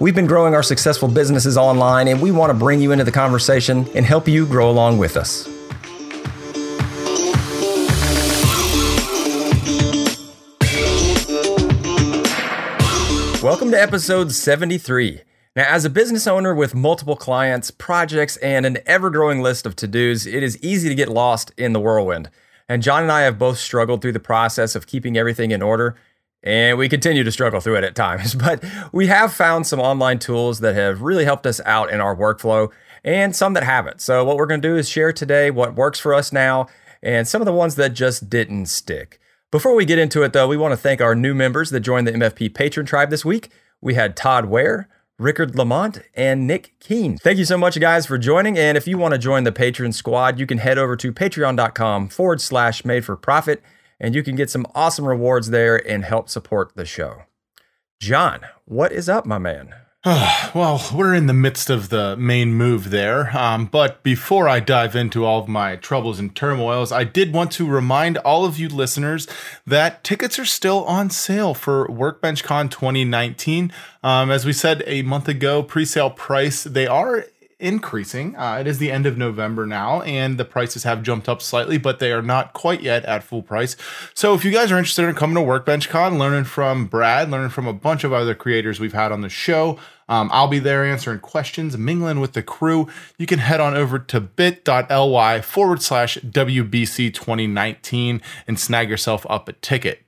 We've been growing our successful businesses online, and we want to bring you into the conversation and help you grow along with us. Welcome to episode 73. Now, as a business owner with multiple clients, projects, and an ever growing list of to dos, it is easy to get lost in the whirlwind. And John and I have both struggled through the process of keeping everything in order and we continue to struggle through it at times, but we have found some online tools that have really helped us out in our workflow and some that haven't. So, what we're going to do is share today what works for us now and some of the ones that just didn't stick. Before we get into it, though, we want to thank our new members that joined the MFP Patron Tribe this week. We had Todd Ware, Rickard Lamont, and Nick Keen. Thank you so much, guys, for joining. And if you want to join the Patron squad, you can head over to patreon.com forward slash made for profit and you can get some awesome rewards there and help support the show. John, what is up, my man? well, we're in the midst of the main move there. Um, but before I dive into all of my troubles and turmoils, I did want to remind all of you listeners that tickets are still on sale for WorkbenchCon 2019. Um, as we said a month ago, pre sale price, they are increasing. Uh, it is the end of November now, and the prices have jumped up slightly, but they are not quite yet at full price. So if you guys are interested in coming to WorkbenchCon, learning from Brad, learning from a bunch of other creators we've had on the show, um, I'll be there answering questions, mingling with the crew. You can head on over to bit.ly forward slash WBC 2019 and snag yourself up a ticket.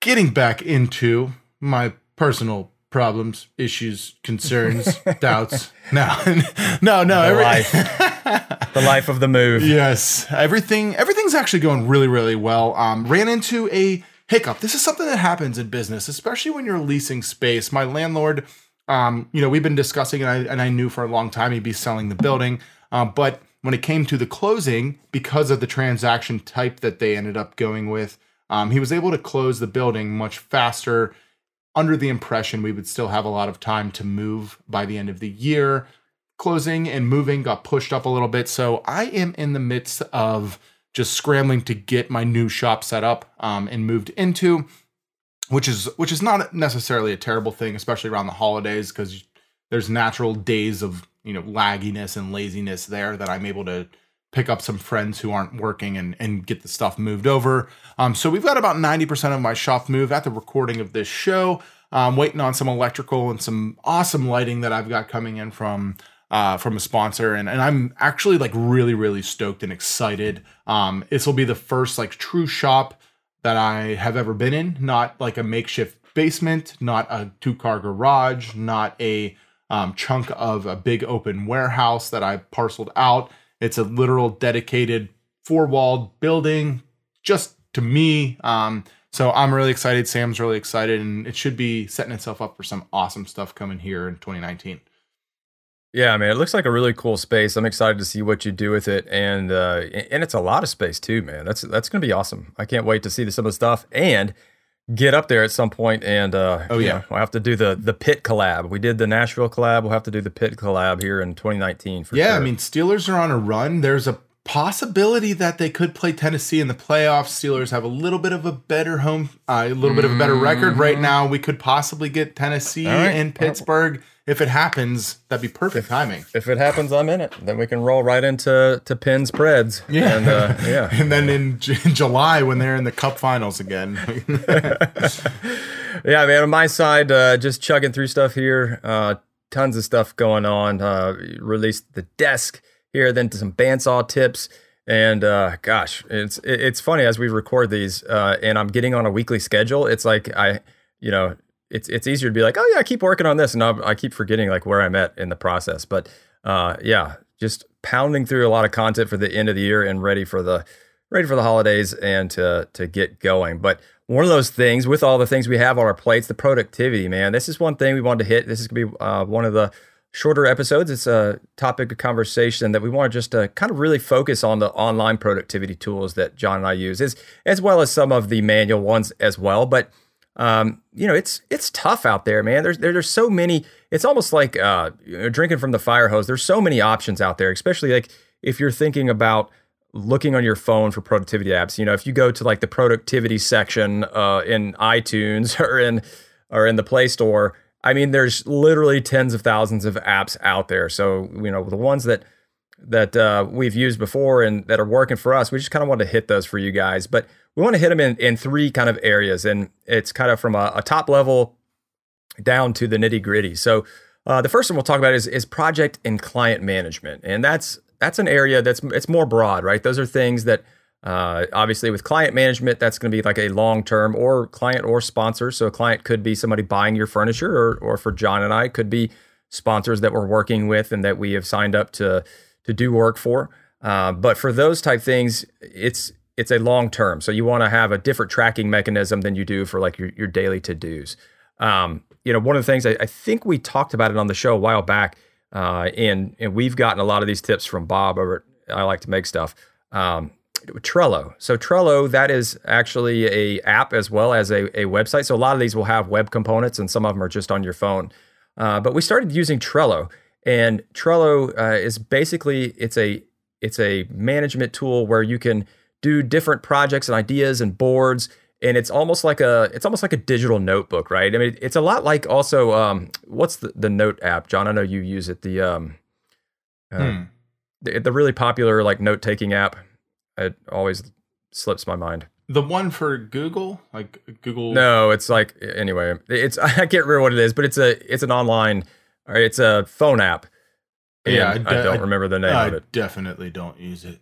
Getting back into my personal problems, issues, concerns, doubts. No, no, no. The every- life, the life of the move. Yes, everything. Everything's actually going really, really well. Um, ran into a hiccup. This is something that happens in business, especially when you're leasing space. My landlord, um, you know, we've been discussing, and I and I knew for a long time he'd be selling the building, um, but when it came to the closing, because of the transaction type that they ended up going with, um, he was able to close the building much faster under the impression we would still have a lot of time to move by the end of the year. Closing and moving got pushed up a little bit. So I am in the midst of just scrambling to get my new shop set up um, and moved into, which is which is not necessarily a terrible thing, especially around the holidays, because there's natural days of you know lagginess and laziness there that I'm able to pick up some friends who aren't working and, and get the stuff moved over. Um, so we've got about 90% of my shop move at the recording of this show. I'm waiting on some electrical and some awesome lighting that I've got coming in from uh, from a sponsor, and, and I'm actually like really really stoked and excited. Um, this will be the first like true shop that I have ever been in, not like a makeshift basement, not a two car garage, not a um, chunk of a big open warehouse that I parceled out. It's a literal dedicated four walled building just to me. Um, so I'm really excited. Sam's really excited, and it should be setting itself up for some awesome stuff coming here in 2019. Yeah, I mean, it looks like a really cool space. I'm excited to see what you do with it, and uh, and it's a lot of space too, man. That's that's gonna be awesome. I can't wait to see some of the stuff and get up there at some point and uh, oh yeah. know, we'll have to do the the pit collab. We did the nashville collab. We'll have to do the pit collab here in 2019 for yeah sure. i mean steelers are on a run. There's a possibility that they could play tennessee in the playoffs steelers have a little bit of a better home uh, a little bit of a better record right mm-hmm. now we could possibly get tennessee right. in pittsburgh if it happens, that'd be perfect timing. If it happens, I'm in it. Then we can roll right into to Pens Preds. Yeah, and, uh, yeah. and then in, J- July when they're in the Cup Finals again. yeah, man. On my side, uh, just chugging through stuff here. Uh, tons of stuff going on. Uh, released the desk here, then some bandsaw tips. And uh, gosh, it's it's funny as we record these, uh, and I'm getting on a weekly schedule. It's like I, you know, it's it's easier to be like, oh yeah, I keep working on this, and I'll, i keep forgetting like where I'm at in the process. But uh, yeah, just pounding through a lot of content for the end of the year and ready for the ready for the holidays and to to get going. But one of those things with all the things we have on our plates, the productivity, man. This is one thing we wanted to hit. This is gonna be uh, one of the shorter episodes. It's a topic of conversation that we want to just uh, kind of really focus on the online productivity tools that John and I use, as as well as some of the manual ones as well. But um, you know, it's it's tough out there, man. There's there, there's so many. It's almost like uh, drinking from the fire hose. There's so many options out there, especially like if you're thinking about looking on your phone for productivity apps. You know, if you go to like the productivity section uh, in iTunes or in or in the Play Store, I mean, there's literally tens of thousands of apps out there. So you know, the ones that that uh, we've used before and that are working for us, we just kind of want to hit those for you guys. But we want to hit them in in three kind of areas, and it's kind of from a, a top level down to the nitty gritty. So. Uh, the first one we'll talk about is, is project and client management, and that's that's an area that's it's more broad, right? Those are things that uh, obviously, with client management, that's going to be like a long term or client or sponsor. So, a client could be somebody buying your furniture, or, or for John and I, could be sponsors that we're working with and that we have signed up to to do work for. Uh, but for those type things, it's it's a long term. So you want to have a different tracking mechanism than you do for like your, your daily to dos. Um, you know, one of the things I, I, think we talked about it on the show a while back, uh, and and we've gotten a lot of these tips from Bob over. At, I like to make stuff. Um, Trello. So Trello, that is actually a app as well as a, a website. So a lot of these will have web components, and some of them are just on your phone. Uh, but we started using Trello, and Trello uh, is basically it's a it's a management tool where you can do different projects and ideas and boards, and it's almost like a it's almost like a digital notebook, right? I mean, it's a lot like also um, what's the, the Note app, John? I know you use it. The um, uh, hmm. the, the really popular like note taking app. It always slips my mind. The one for Google, like Google. No, it's like anyway. It's I can't remember what it is, but it's a it's an online or it's a phone app. yeah, I, de- I, don't remember the name I of it. Definitely don't use it.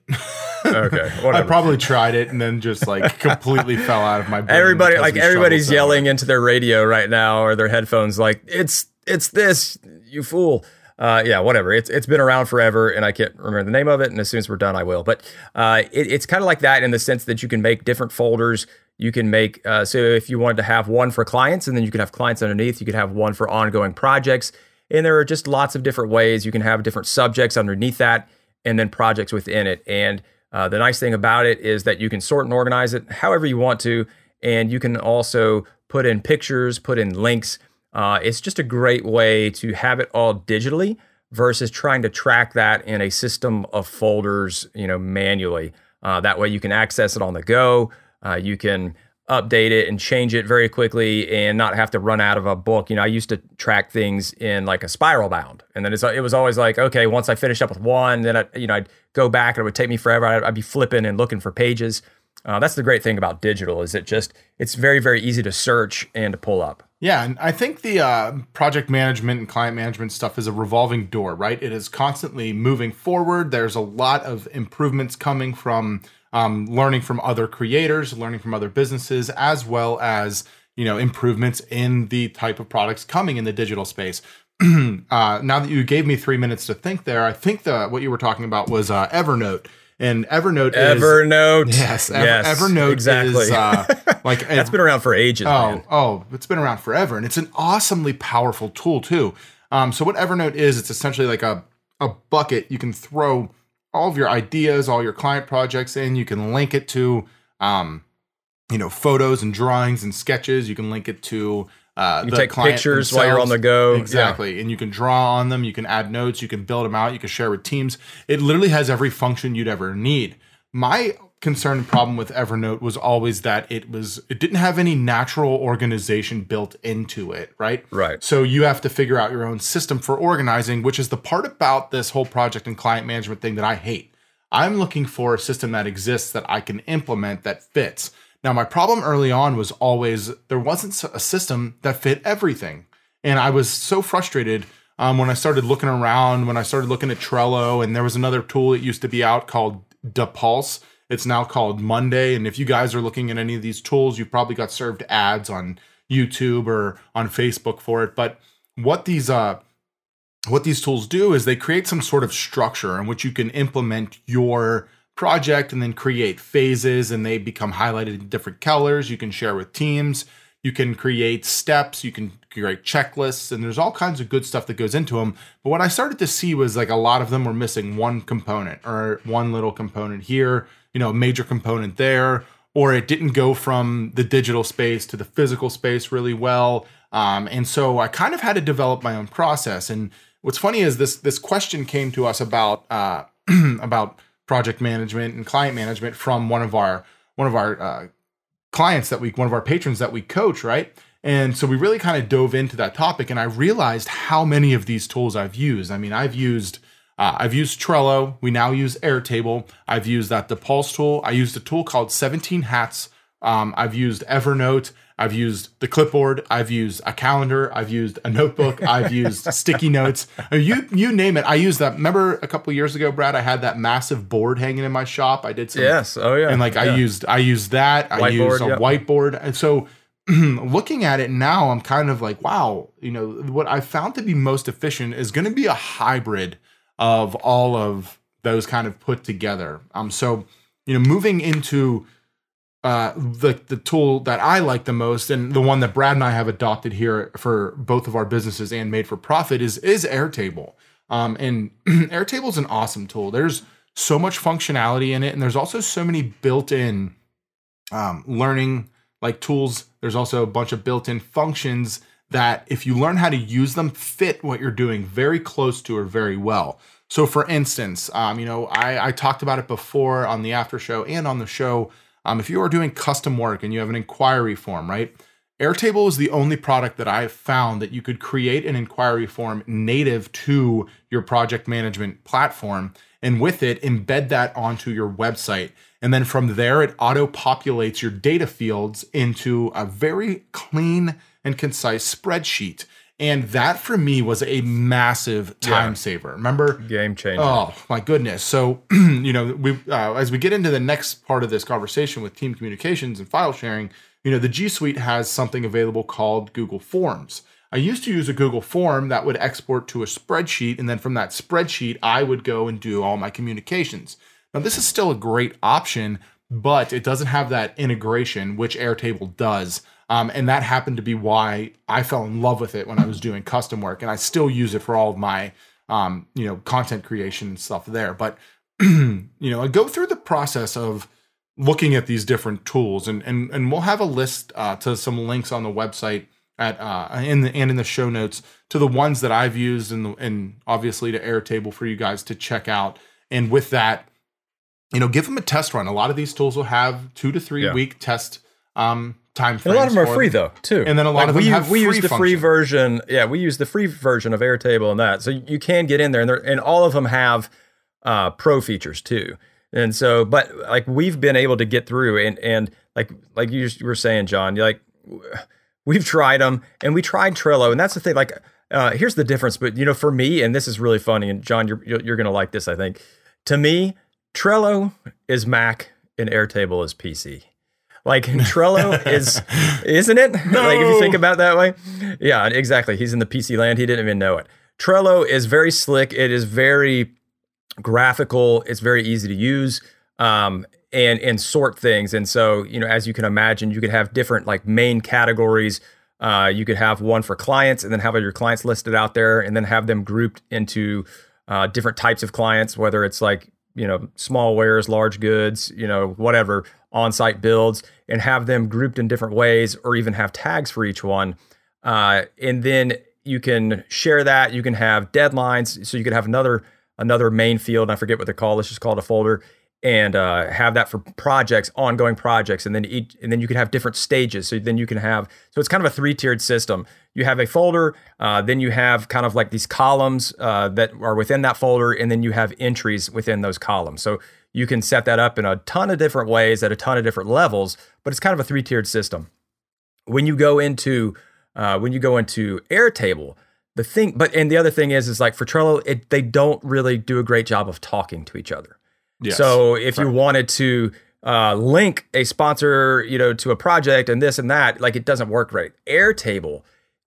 okay, whatever. I probably tried it and then just like completely fell out of my brain. Everybody, like everybody's yelling into their radio right now or their headphones, like it's it's this, you fool uh, yeah, whatever. It's it's been around forever, and I can't remember the name of it. And as soon as we're done, I will. But uh, it, it's kind of like that in the sense that you can make different folders. You can make uh, so if you wanted to have one for clients, and then you could have clients underneath. You could have one for ongoing projects, and there are just lots of different ways you can have different subjects underneath that, and then projects within it. And uh, the nice thing about it is that you can sort and organize it however you want to, and you can also put in pictures, put in links uh, it's just a great way to have it all digitally versus trying to track that in a system of folders, you know, manually. Uh, that way you can access it on the go. Uh, you can update it and change it very quickly and not have to run out of a book. You know, I used to track things in like a spiral bound, and then it was always like, okay, once I finished up with one, then I, you know, I'd go back and it would take me forever. I'd, I'd be flipping and looking for pages. Uh, that's the great thing about digital is it just it's very very easy to search and to pull up. Yeah, and I think the uh, project management and client management stuff is a revolving door, right? It is constantly moving forward. There's a lot of improvements coming from um, learning from other creators, learning from other businesses, as well as you know improvements in the type of products coming in the digital space. uh, now that you gave me three minutes to think there, I think the what you were talking about was uh, Evernote and Evernote Evernote. Is, yes, Ever, yes, Evernote exactly. is uh, like that's been around for ages. Oh, man. oh, it's been around forever, and it's an awesomely powerful tool too. Um, so what Evernote is, it's essentially like a a bucket you can throw all of your ideas, all your client projects in. You can link it to, um, you know, photos and drawings and sketches. You can link it to uh, you take pictures while you're on the go. Exactly. Yeah. And you can draw on them. You can add notes. You can build them out. You can share with teams. It literally has every function you'd ever need. My concern and problem with Evernote was always that it was it didn't have any natural organization built into it, right? Right. So you have to figure out your own system for organizing, which is the part about this whole project and client management thing that I hate. I'm looking for a system that exists that I can implement that fits. Now, my problem early on was always there wasn't a system that fit everything. And I was so frustrated um, when I started looking around, when I started looking at Trello, and there was another tool that used to be out called DaPulse. It's now called Monday. And if you guys are looking at any of these tools, you probably got served ads on YouTube or on Facebook for it. But what these uh, what these tools do is they create some sort of structure in which you can implement your project and then create phases and they become highlighted in different colors. You can share with teams. You can create steps. You can create checklists, and there's all kinds of good stuff that goes into them. But what I started to see was like a lot of them were missing one component or one little component here, you know, major component there, or it didn't go from the digital space to the physical space really well. Um, and so I kind of had to develop my own process. And what's funny is this this question came to us about uh, about project management and client management from one of our one of our uh, clients that we one of our patrons that we coach, right? And so we really kind of dove into that topic, and I realized how many of these tools I've used. I mean, I've used uh, I've used Trello. We now use Airtable. I've used that the Pulse tool. I used a tool called 17 Hats. Um, I've used Evernote. I've used the clipboard. I've used a calendar. I've used a notebook. I've used sticky notes. You you name it. I used that. Remember a couple years ago, Brad? I had that massive board hanging in my shop. I did some. Yes. Oh yeah. And like yeah. I used I used that. I used a yep. whiteboard. And so looking at it now, I'm kind of like, wow. You know what I found to be most efficient is going to be a hybrid of all of those kind of put together. Um. So you know, moving into uh, the the tool that I like the most, and the one that Brad and I have adopted here for both of our businesses and made for profit is is Airtable. Um, and Airtable is an awesome tool. There's so much functionality in it, and there's also so many built-in um, learning like tools. There's also a bunch of built-in functions that, if you learn how to use them, fit what you're doing very close to or very well. So, for instance, um, you know, I, I talked about it before on the after show and on the show um, if you are doing custom work and you have an inquiry form, right? Airtable is the only product that I've found that you could create an inquiry form native to your project management platform. And with it, embed that onto your website. And then from there, it auto populates your data fields into a very clean and concise spreadsheet. And that for me was a massive time Yeah. saver. Remember? game changer. Oh my goodness! So you know, we uh, as we get into the next part of this conversation with team communications and file sharing, you know, the G Suite has something available called Google Forms. I used to use a Google form that would export to a spreadsheet, and then from that spreadsheet, I would go and do all my communications. Now, this is still a great option, but it doesn't have that integration, which Airtable does. Um, and that happened to be why I fell in love with it when I was doing custom work, and I still use it for all of my, um, you know, content creation and stuff there. But you know, I go through the process of looking at these different tools, and and and we'll have a list uh, to some links on the website at uh, in the and in the show notes to the ones that I've used, and and obviously to Airtable for you guys to check out. And with that, you know, give them a test run. A lot of these tools will have two to three Yeah. week test um, time And a lot of them are free though too. And then a lot of them we, have we free use the free version. Yeah, we use the free version of Airtable and that, so you can get in there, and and all of them have uh, pro features too. And so, but like we've been able to get through, and and like like you were saying, John, like we've tried them, and we tried Trello, and that's the thing. Like, uh, here's the difference. But you know, for me, and this is really funny, and John, you're you're, you're gonna like this. I think to me, Trello is Mac and Airtable is PC. Like Trello is, isn't it? Like if you think about it that way, yeah, exactly. He's in the PC land. He didn't even know it. Trello is very slick. It is very graphical. It's very easy to use, um, and and sort things. And so you know, as you can imagine, you could have different like main categories. Uh, you could have one for clients, and then have all your clients listed out there, and then have them grouped into uh, different types of clients, whether it's like you know small wares, large goods, you know whatever on-site builds, and have them grouped in different ways, or even have tags for each one. Uh, and then you can share that. You can have deadlines, so you could have another another main field. I forget what they're called. Let's just call it a folder, and uh, have that for projects, ongoing projects, and then each, and then you can have different stages. So then you can have so it's kind of a three tiered system. You have a folder, uh, then you have kind of like these columns uh, that are within that folder, and then you have entries within those columns. So you can set that up in a ton of different ways at a ton of different levels, but it's kind of a three tiered system when you go into uh, when you go into Airtable, the thing, but and the other thing is, is like for Trello, it, they don't really do a great job of talking to each other. Yes. So if you wanted to uh, link a sponsor, you know, to a project and this and that, like it doesn't work right. Airtable,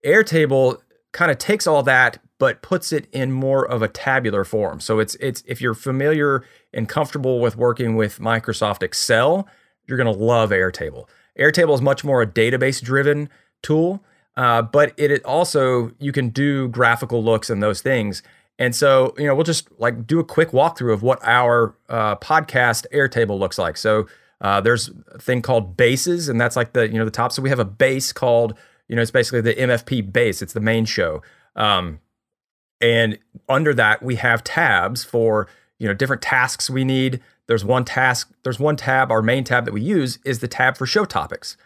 Airtable kind of takes all that but puts it in more of a tabular form. So it's it's if you're familiar and comfortable with working with Microsoft Excel, you're going to love Airtable. Airtable is much more a database driven tool. uh, but it, it also you can do graphical looks and those things. And so, you know, we'll just like do a quick walkthrough of what our uh, podcast Airtable looks like. So uh, there's a thing called bases, and that's like the you know the top. So we have a base called you know it's basically the MFP base. It's the main show. Um, and under that we have tabs for you know different tasks we need. There's one task. There's one tab. Our main tab that we use is the tab for show topics.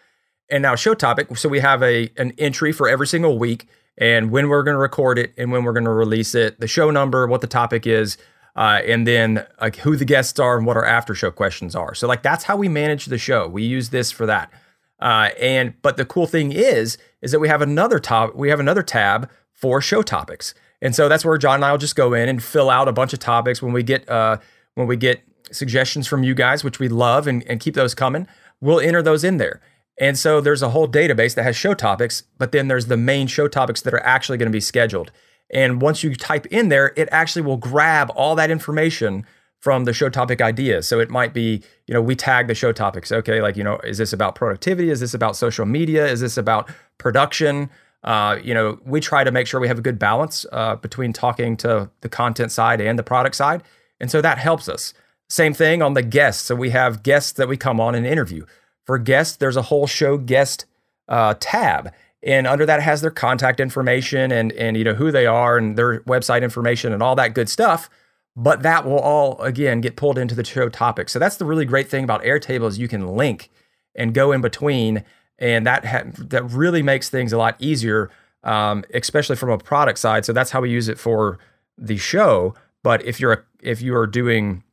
And now show topic. So we have a an entry for every single week and when we're going to record it and when we're going to release it, the show number, what the topic is, uh, and then like who the guests are and what our after show questions are. So like that's how we manage the show. We use this for that. Uh, and but the cool thing is is that we have another top we have another tab for show topics. And so that's where John and I will just go in and fill out a bunch of topics when we get uh, when we get suggestions from you guys, which we love and, and keep those coming. We'll enter those in there. And so there's a whole database that has show topics, but then there's the main show topics that are actually going to be scheduled. And once you type in there, it actually will grab all that information from the show topic ideas. So it might be, you know, we tag the show topics. Okay, like, you know, is this about productivity? Is this about social media? Is this about production? Uh, you know, we try to make sure we have a good balance uh, between talking to the content side and the product side. And so that helps us. Same thing on the guests. So we have guests that we come on and interview. For guests, there's a whole show guest uh, tab. And under that has their contact information and and you know who they are and their website information and all that good stuff. But that will all again get pulled into the show topic. So that's the really great thing about airtable is you can link and go in between. And that ha- that really makes things a lot easier um, especially from a product side. So that's how we use it for the show. But if you're a, if you are doing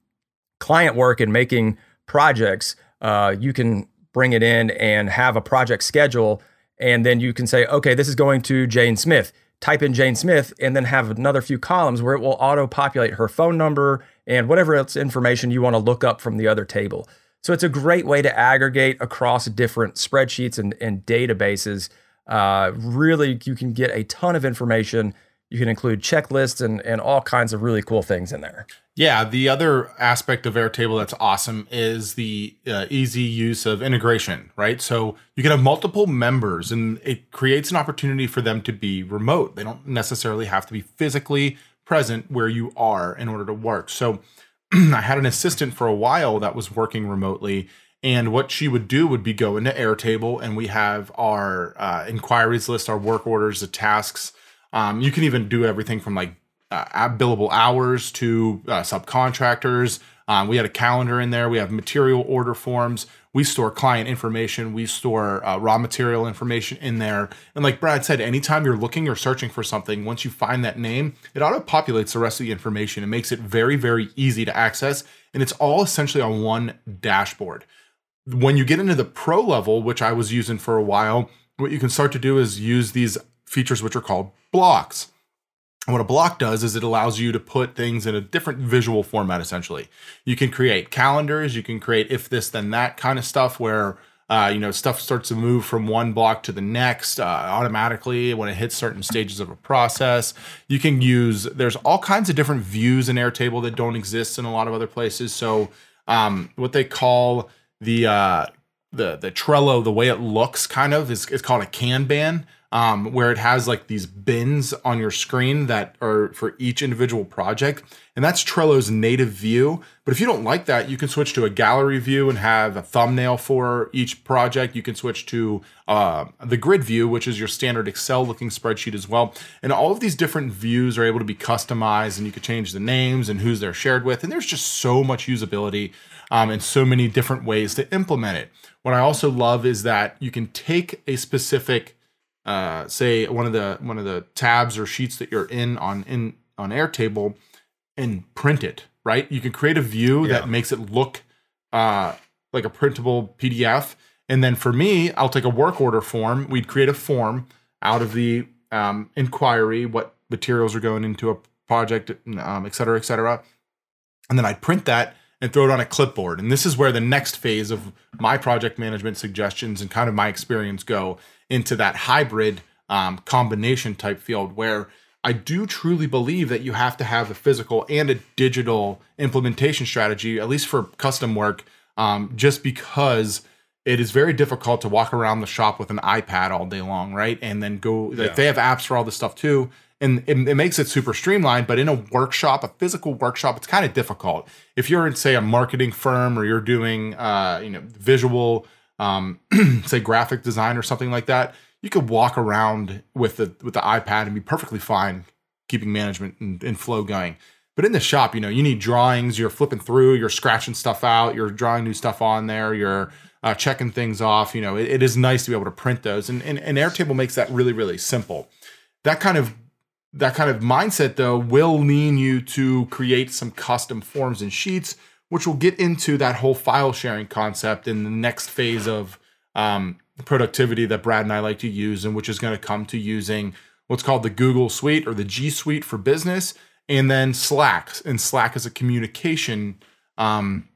client work and making projects uh, you can bring it in and have a project schedule and then you can say, okay, this is going to Jane Smith. Type in Jane Smith and then have another few columns where it will auto populate her phone number and whatever else information you want to look up from the other table. So it's a great way to aggregate across different spreadsheets and, and databases. Uh, really, you can get a ton of information. You can include checklists and, and all kinds of really cool things in there. Yeah, the other aspect of Airtable that's awesome is the uh, easy use of integration, right? So you can have multiple members and it creates an opportunity for them to be remote. They don't necessarily have to be physically present where you are in order to work. So I had an assistant for a while that was working remotely. And what she would do would be go into Airtable and we have our uh, inquiries list, our work orders, the tasks. Um, you can even do everything from like uh, billable hours to uh, subcontractors. Um, we had a calendar in there. We have material order forms. We store client information. We store uh, raw material information in there. And like Brad said, anytime you're looking or searching for something, once you find that name, it auto populates the rest of the information. It makes it very, very easy to access. And it's all essentially on one dashboard. When you get into the pro level, which I was using for a while, what you can start to do is use these features, which are called blocks. And what a block does is it allows you to put things in a different visual format, essentially. You can create calendars, you can create if this, then that kind of stuff where uh, you know, stuff starts to move from one block to the next uh, automatically when it hits certain stages of a process. You can use, there's all kinds of different views in Airtable that don't exist in a lot of other places. So, um, what they call the, uh, the, the Trello, the way it looks kind of is, it's called a Kanban um, where it has like these bins on your screen that are for each individual project. And that's Trello's native view. But if you don't like that, you can switch to a gallery view and have a thumbnail for each project. You can switch to uh, the grid view, which is your standard Excel looking spreadsheet as well. And all of these different views are able to be customized and you can change the names and who's they're shared with. And there's just so much usability um, and so many different ways to implement it. What I also love is that you can take a specific uh, say one of the one of the tabs or sheets that you're in on in on Airtable and print it. Right, you can create a view yeah. that makes it look uh, like a printable PDF. And then for me, I'll take a work order form. We'd create a form out of the um, inquiry, what materials are going into a project, um, et cetera, et cetera. And then I'd print that and throw it on a clipboard. And this is where the next phase of my project management suggestions and kind of my experience go into that hybrid um, combination type field where I do truly believe that you have to have a physical and a digital implementation strategy, at least for custom work, um, just because it is very difficult to walk around the shop with an iPad all day long, right? And then go. Yeah. They have apps for all this stuff too, and it, it makes it super streamlined. But in a workshop, a physical workshop, it's kind of difficult. If you're in, say, a marketing firm or you're doing, uh, you know, visual, um, say, graphic design or something like that, you could walk around with the with the iPad and be perfectly fine, keeping management and, and flow going. But in the shop, you know, you need drawings. You're flipping through. You're scratching stuff out. You're drawing new stuff on there. You're uh, checking things off. You know, it, it is nice to be able to print those, and, and and Airtable makes that really really simple. That kind of that kind of mindset though will lean you to create some custom forms and sheets, which will get into that whole file sharing concept in the next phase of um, productivity that Brad and I like to use, and which is going to come to using what's called the Google Suite or the G Suite for business, and then Slack. And Slack is a communication um,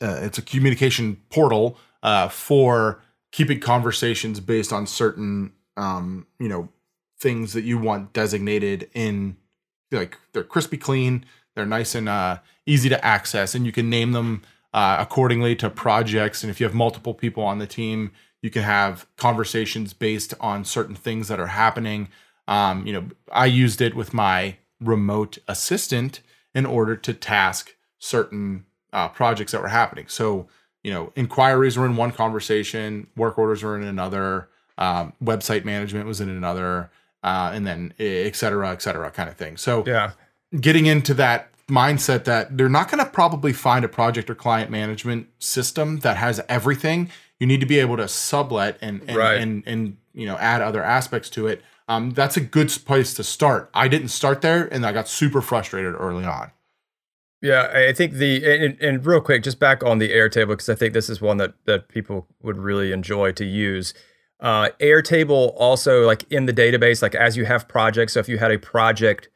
uh, it's a communication portal uh, for keeping conversations based on certain um, you know things that you want designated in like they're crispy clean they're nice and uh, easy to access and you can name them uh, accordingly to projects and if you have multiple people on the team you can have conversations based on certain things that are happening um, you know i used it with my remote assistant in order to task certain uh, projects that were happening. So, you know, inquiries were in one conversation, work orders were in another, um, website management was in another, uh, and then et cetera, et cetera, kind of thing. So, Yeah. getting into that mindset that they're not going to probably find a project or client management system that has everything. You need to be able to sublet and and Right. and, and you know add other aspects to it. Um, that's a good place to start. I didn't start there, and I got super frustrated early on. Yeah, I think the and, and real quick, just back on the Airtable because I think this is one that that people would really enjoy to use. Uh, Airtable also like in the database, like as you have projects. So if you had a project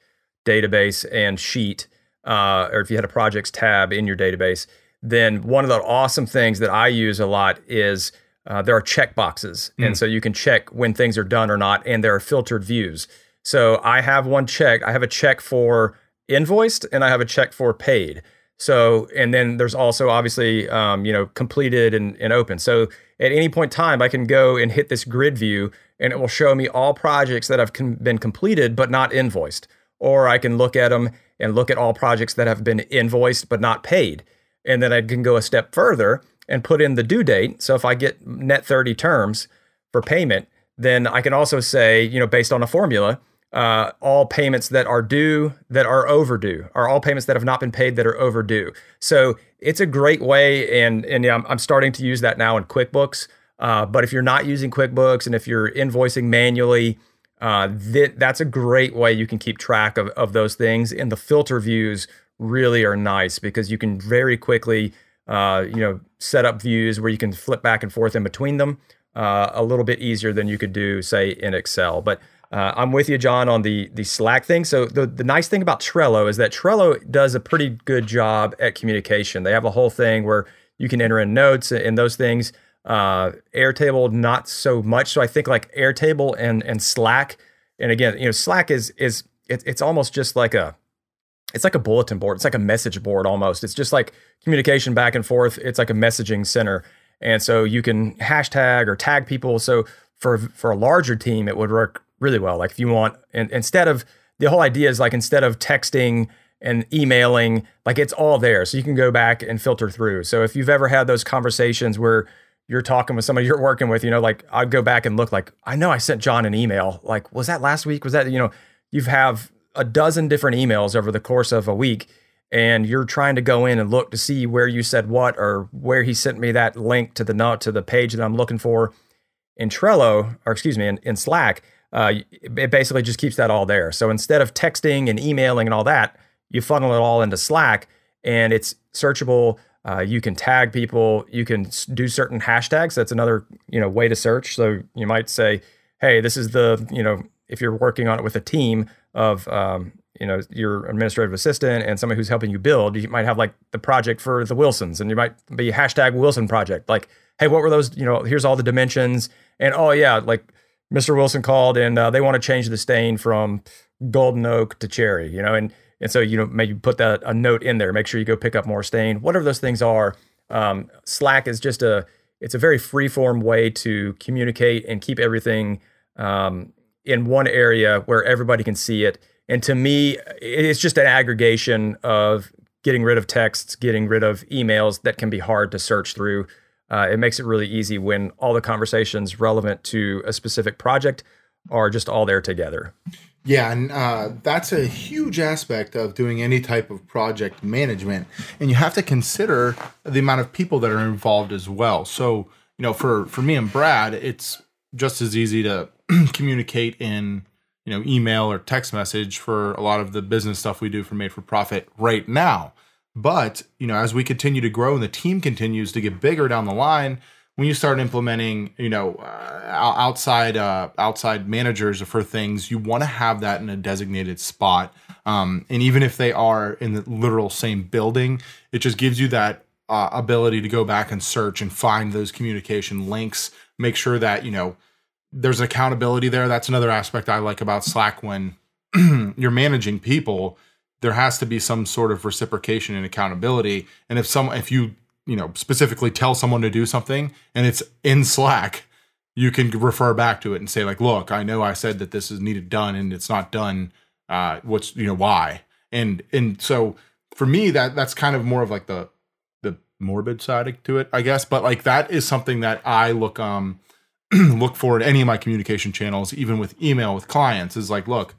database and sheet, uh, or if you had a projects tab in your database, then one of the awesome things that I use a lot is uh, there are check boxes, and so you can check when things are done or not, and there are filtered views. So I have one check. I have a check for invoiced, and I have a check for paid. So, and then there's also obviously, um, you know, completed and, and open. So at any point in time, I can go and hit this grid view and it will show me all projects that have com- been completed but not invoiced. Or I can look at them and look at all projects that have been invoiced but not paid. And then I can go a step further and put in the due date. So if I get net 30 terms for payment, then I can also say, you know, based on a formula, uh, all payments that are due that are overdue, are all payments that have not been paid that are overdue. So it's a great way, and and yeah, I'm, I'm starting to use that now in QuickBooks. Uh, but if you're not using QuickBooks and if you're invoicing manually, uh, th- that's a great way you can keep track of, of those things. And the filter views really are nice because you can very quickly, uh, you know, set up views where you can flip back and forth in between them uh, a little bit easier than you could do, say, in Excel. But uh, I'm with you, John, on the the Slack thing. So the the nice thing about Trello is that Trello does a pretty good job at communication. They have a whole thing where you can enter in notes and those things. Uh, Airtable not so much. So I think like Airtable and and Slack, and again, you know, Slack is is it, it's almost just like a it's like a bulletin board. It's like a message board almost. It's just like communication back and forth. It's like a messaging center. And so you can hashtag or tag people. So for for a larger team, it would work really well. Like if you want, and instead of the whole idea is like instead of texting and emailing, like it's all there. So you can go back and filter through. So if you've ever had those conversations where you're talking with somebody you're working with, you know, like I'd go back and look like, I know I sent John an email. Like, was that last week? Was that, you know, you have a dozen different emails over the course of a week and you're trying to go in and look to see where you said what or where he sent me that link to the to the page that I'm looking for in Trello or excuse me in, in Slack uh, it basically just keeps that all there. So instead of texting and emailing and all that you funnel it all into Slack and it's searchable. Uh, you can tag people. You can do certain hashtags. That's another you know way to search. So you might say hey this is the you know if you're working on it with a team of um, you know your administrative assistant and somebody who's helping you build you might have like the project for the wilsons and you might be hashtag wilson project. Like hey what were those you know here's all the dimensions and oh yeah like mr wilson called and uh, they want to change the stain from golden oak to cherry you know and and so you know maybe put that a note in there make sure you go pick up more stain whatever those things are um, slack is just a it's a very free-form way to communicate and keep everything um, in one area where everybody can see it. And to me, it's just an aggregation of getting rid of texts, getting rid of emails that can be hard to search through. Uh, it makes it really easy when all the conversations relevant to a specific project are just all there together. Yeah, and uh, that's a huge aspect of doing any type of project management, and you have to consider the amount of people that are involved as well. So, you know, for for me and Brad, it's just as easy to communicate in you know email or text message for a lot of the business stuff we do for Made for Profit right now. But you know, as we continue to grow and the team continues to get bigger down the line, when you start implementing, you know, uh, outside uh, outside managers for things, you want to have that in a designated spot. Um, and even if they are in the literal same building, it just gives you that uh, ability to go back and search and find those communication links. Make sure that you know there's accountability there. That's another aspect I like about Slack when you're managing people. There has to be some sort of reciprocation and accountability. And if some if you you know specifically tell someone to do something and it's in slack you can refer back to it and say like look i know i said that this is needed done and it's not done uh what's you know why and and so for me that that's kind of more of like the the morbid side to it i guess but like that is something that i look um look for in any of my communication channels even with email with clients is like look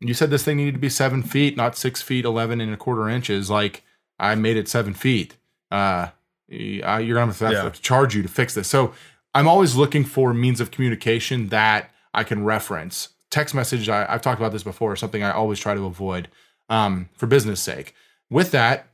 you said this thing needed to be seven feet not six feet 11 and a quarter inches like i made it seven feet uh, you're gonna have to, yeah. to charge you to fix this. So I'm always looking for means of communication that I can reference. Text message, I, have talked about this before, something I always try to avoid um, for business sake. With that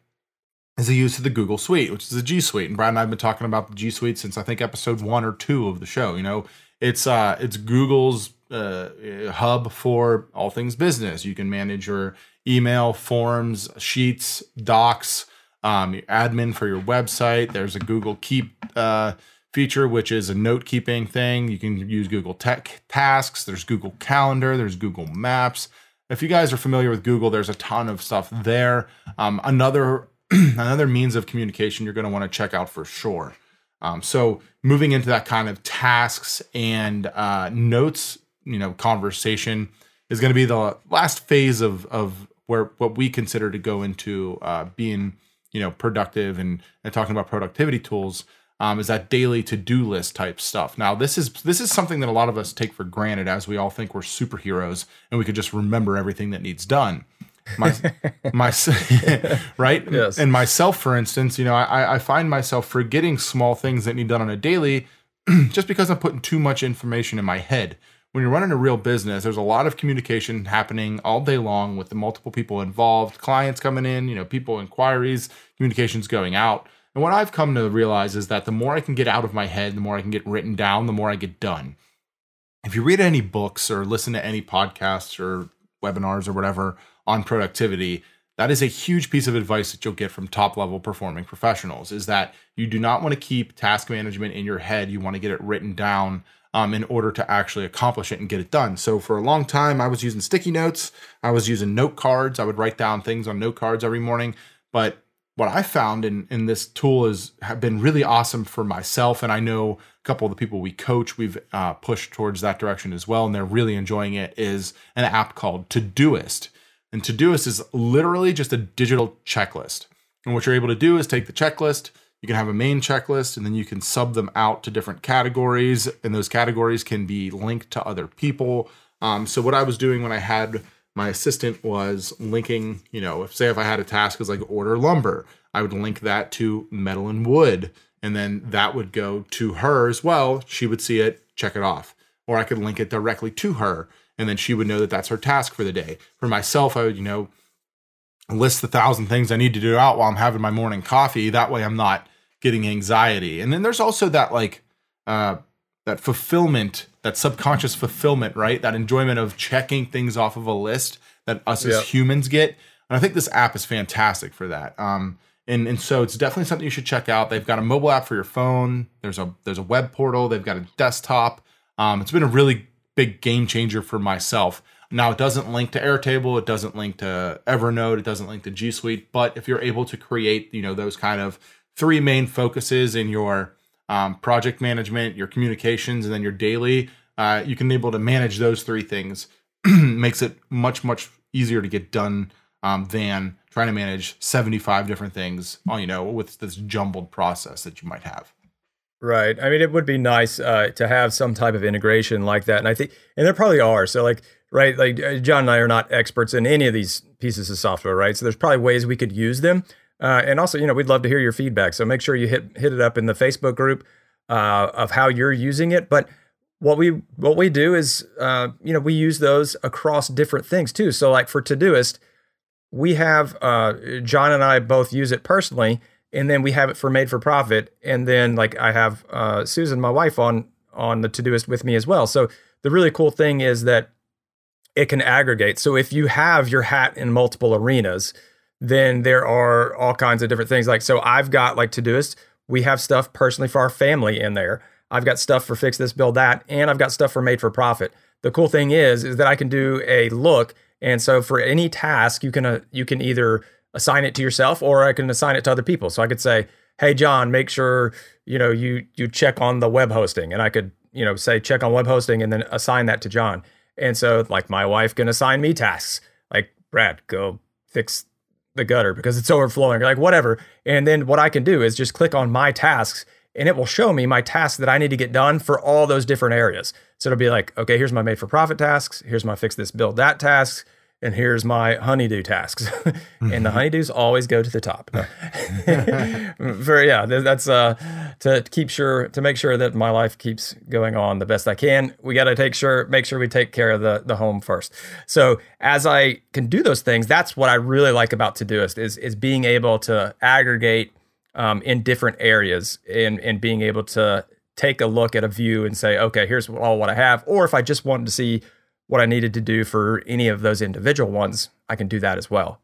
is the use of the Google Suite, which is the G Suite. And Brad and I have been talking about the G Suite since I think episode one or two of the show. You know, it's uh, it's Google's uh, hub for all things business. You can manage your email, forms, sheets, docs, um, admin for your website. There's a Google Keep uh, feature, which is a note keeping thing. You can use Google Tech Tasks. There's Google Calendar. There's Google Maps. If you guys are familiar with Google, there's a ton of stuff there. Um, another another means of communication you're going to want to check out for sure. Um, so moving into that kind of tasks and uh, notes, you know, conversation is going to be the last phase of of where what we consider to go into uh, being you know productive and, and talking about productivity tools um, is that daily to-do list type stuff. Now this is this is something that a lot of us take for granted as we all think we're superheroes and we could just remember everything that needs done. My my right? Yes. and myself for instance you know I, I find myself forgetting small things that need done on a daily just because i'm putting too much information in my head when you're running a real business, there's a lot of communication happening all day long with the multiple people involved, clients coming in, you know, people inquiries, communications going out. And what I've come to realize is that the more I can get out of my head, the more I can get written down, the more I get done. If you read any books or listen to any podcasts or webinars or whatever on productivity, that is a huge piece of advice that you'll get from top level performing professionals is that you do not want to keep task management in your head. You want to get it written down um, in order to actually accomplish it and get it done. So for a long time, I was using sticky notes. I was using note cards. I would write down things on note cards every morning. But what I found in, in this tool is have been really awesome for myself. And I know a couple of the people we coach, we've uh, pushed towards that direction as well. And they're really enjoying it is an app called Todoist. And Todoist is literally just a digital checklist. And what you're able to do is take the checklist, you can have a main checklist and then you can sub them out to different categories and those categories can be linked to other people. Um, so what i was doing when i had my assistant was linking you know if say if i had a task as like order lumber i would link that to metal and wood and then that would go to her as well. She would see it check it off. Or i could link it directly to her and then she would know that that's her task for the day. For myself i would you know list the thousand things i need to do out while i'm having my morning coffee. That way i'm not getting anxiety. And then there's also that like uh that fulfillment, that subconscious fulfillment, right? That enjoyment of checking things off of a list that us yep. as humans get. And I think this app is fantastic for that. Um and, and so it's definitely something you should check out. They've got a mobile app for your phone. There's a there's a web portal. They've got a desktop. Um, it's been a really big game changer for myself. Now it doesn't link to Airtable, it doesn't link to Evernote, it doesn't link to G Suite. But if you're able to create, you know, those kind of three main focuses in your um, project management, your communications, and then your daily. Uh, you can be able to manage those three things. Makes it much much easier to get done um, than trying to manage 75 different things, uh, you know, with this jumbled process that you might have. Right. I mean, it would be nice uh, to have some type of integration like that. And I think, and there probably are. So, like, right, like uh, John and I are not experts in any of these pieces of software, right? So, there's probably ways we could use them. Uh, and also, you know, we'd love to hear your feedback. So, make sure you hit hit it up in the Facebook group uh, of how you're using it. But what we what we do is, uh, you know, we use those across different things too. So, like for Todoist, we have uh, John and I both use it personally and then we have it for made for profit and then like i have uh, susan my wife on on the todoist with me as well so the really cool thing is that it can aggregate so if you have your hat in multiple arenas then there are all kinds of different things like so i've got like todoist we have stuff personally for our family in there i've got stuff for fix this build that and i've got stuff for made for profit the cool thing is is that i can do a look and so for any task you can uh, you can either assign it to yourself or I can assign it to other people. So I could say, "Hey John, make sure, you know, you you check on the web hosting." And I could, you know, say check on web hosting and then assign that to John. And so like my wife can assign me tasks. Like, "Brad, go fix the gutter because it's overflowing." Like whatever. And then what I can do is just click on my tasks and it will show me my tasks that I need to get done for all those different areas. So it'll be like, okay, here's my made for profit tasks, here's my fix this build that tasks, and here's my honeydew tasks. and the honeydews always go to the top. For yeah, that's uh to keep sure to make sure that my life keeps going on the best I can. We got to take sure make sure we take care of the the home first. So as I can do those things, that's what I really like about Todoist is is being able to aggregate um, in different areas and and being able to take a look at a view and say, okay, here's all what I have. Or if I just wanted to see what I needed to do for any of those individual ones, I can do that as well.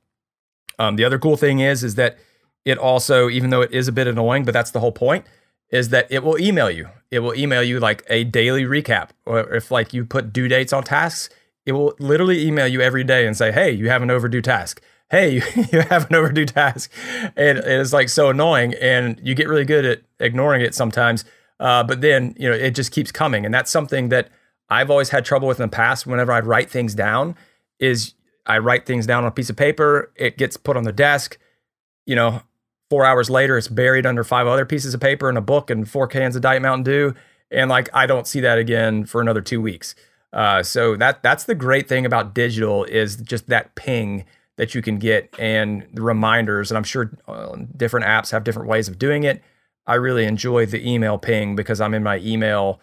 Um, the other cool thing is, is that it also, even though it is a bit annoying, but that's the whole point, is that it will email you. It will email you like a daily recap, or if like you put due dates on tasks, it will literally email you every day and say, "Hey, you have an overdue task. Hey, you have an overdue task," and it's like so annoying, and you get really good at ignoring it sometimes. Uh, but then you know it just keeps coming, and that's something that I've always had trouble with in the past whenever I'd write things down is I write things down on a piece of paper, it gets put on the desk, you know, 4 hours later it's buried under five other pieces of paper and a book and four cans of Diet Mountain Dew and like I don't see that again for another 2 weeks. Uh, so that that's the great thing about digital is just that ping that you can get and the reminders and I'm sure uh, different apps have different ways of doing it. I really enjoy the email ping because I'm in my email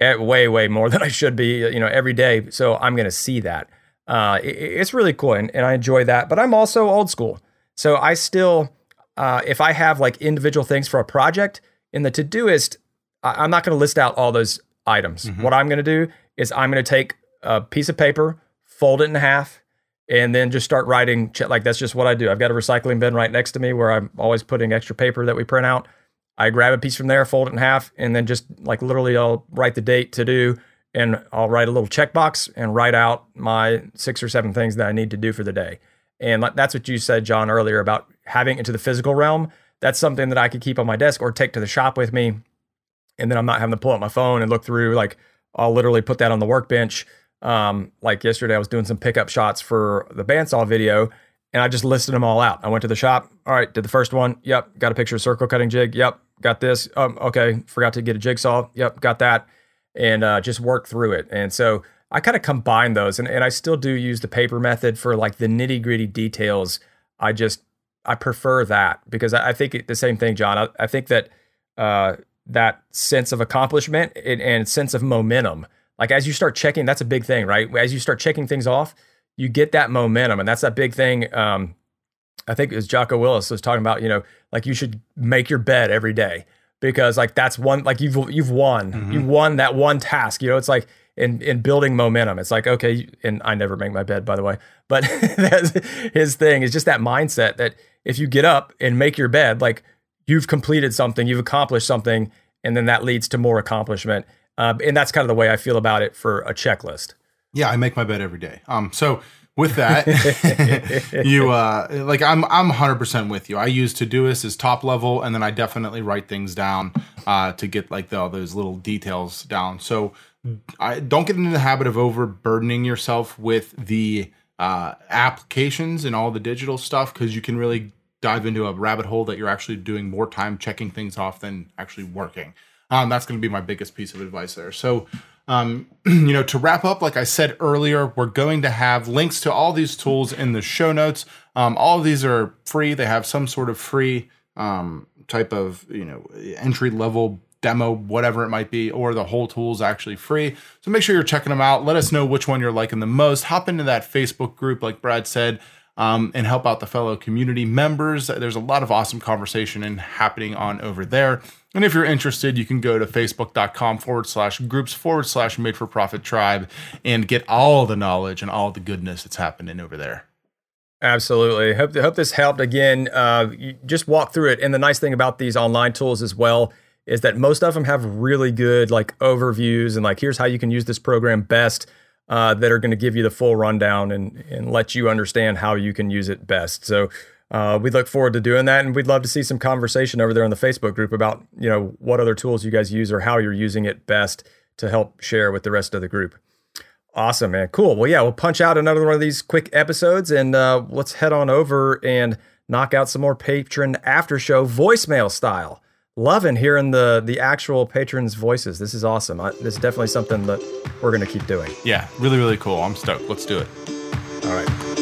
way way more than I should be, you know, every day. So I'm going to see that. Uh, it, it's really cool, and, and I enjoy that. But I'm also old school, so I still, uh, if I have like individual things for a project in the To Todoist, I, am not going to list out all those items. Mm-hmm. What I'm going to do is I'm going to take a piece of paper, fold it in half, and then just start writing. Like that's just what I do. I've got a recycling bin right next to me where I'm always putting extra paper that we print out. I grab a piece from there, fold it in half, and then just like literally I'll write the date to do and I'll write a little checkbox and write out my six or seven things that I need to do for the day. And that's what you said, John, earlier about having it to the physical realm. That's something that I could keep on my desk or take to the shop with me. And then I'm not having to pull out my phone and look through. Like I'll literally put that on the workbench. Um, like yesterday, I was doing some pickup shots for the bandsaw video and I just listed them all out. I went to the shop. All right, did the first one. Yep. Got a picture of circle cutting jig. Yep got this. Um, okay, forgot to get a jigsaw. Yep, got that. And uh, just work through it. And so I kind of combine those, and, and I still do use the paper method for like the nitty gritty details. I just I prefer that because I, I think the same thing, John. I, I think that uh, that sense of accomplishment and, and sense of momentum, like as you start checking, that's a big thing, right? As you start checking things off, you get that momentum, and that's that big thing. Um, I think it was Jocko Willink was talking about, you know, like you should make your bed every day because like that's one like you've you've won. Mm-hmm. You won that one task. You know, it's like in in building momentum. It's like, okay, and I never make my bed by the way. But his thing is just that mindset that if you get up and make your bed, like you've completed something, you've accomplished something, and then that leads to more accomplishment. Uh, and that's kind of the way I feel about it for a checklist. Yeah, I make my bed every day. Um, so with that, you uh, like I'm I'm 100% with you. I use Todoist as top level, and then I definitely write things down uh, to get like the, all those little details down. So I don't get into the habit of overburdening yourself with the uh, applications and all the digital stuff because you can really dive into a rabbit hole that you're actually doing more time checking things off than actually working. Um, that's going to be my biggest piece of advice there. So, um, you know, to wrap up, like I said earlier, we're going to have links to all these tools in the show notes. Um, all of these are free. They have some sort of free um, type of you know entry level demo, whatever it might be, or the whole tool is actually free. So make sure you're checking them out. Let us know which one you're liking the most. Hop into that Facebook group, like Brad said, um, and help out the fellow community members. There's a lot of awesome conversation and happening on over there. And if you're interested, you can go to facebook.com forward slash groups forward slash made for profit tribe and get all the knowledge and all the goodness that's happening over there. Absolutely. Hope, hope this helped. Again, uh, just walk through it. And the nice thing about these online tools as well is that most of them have really good like overviews and like here's how you can use this program best uh, that are going to give you the full rundown and and let you understand how you can use it best. So uh, we look forward to doing that, and we'd love to see some conversation over there in the Facebook group about you know what other tools you guys use or how you're using it best to help share with the rest of the group. Awesome, man. Cool. Well, yeah, we'll punch out another one of these quick episodes, and uh, let's head on over and knock out some more patron after show voicemail style loving hearing the the actual patrons' voices. This is awesome. I, this is definitely something that we're going to keep doing. Yeah, really, really cool. I'm stoked. Let's do it. All right.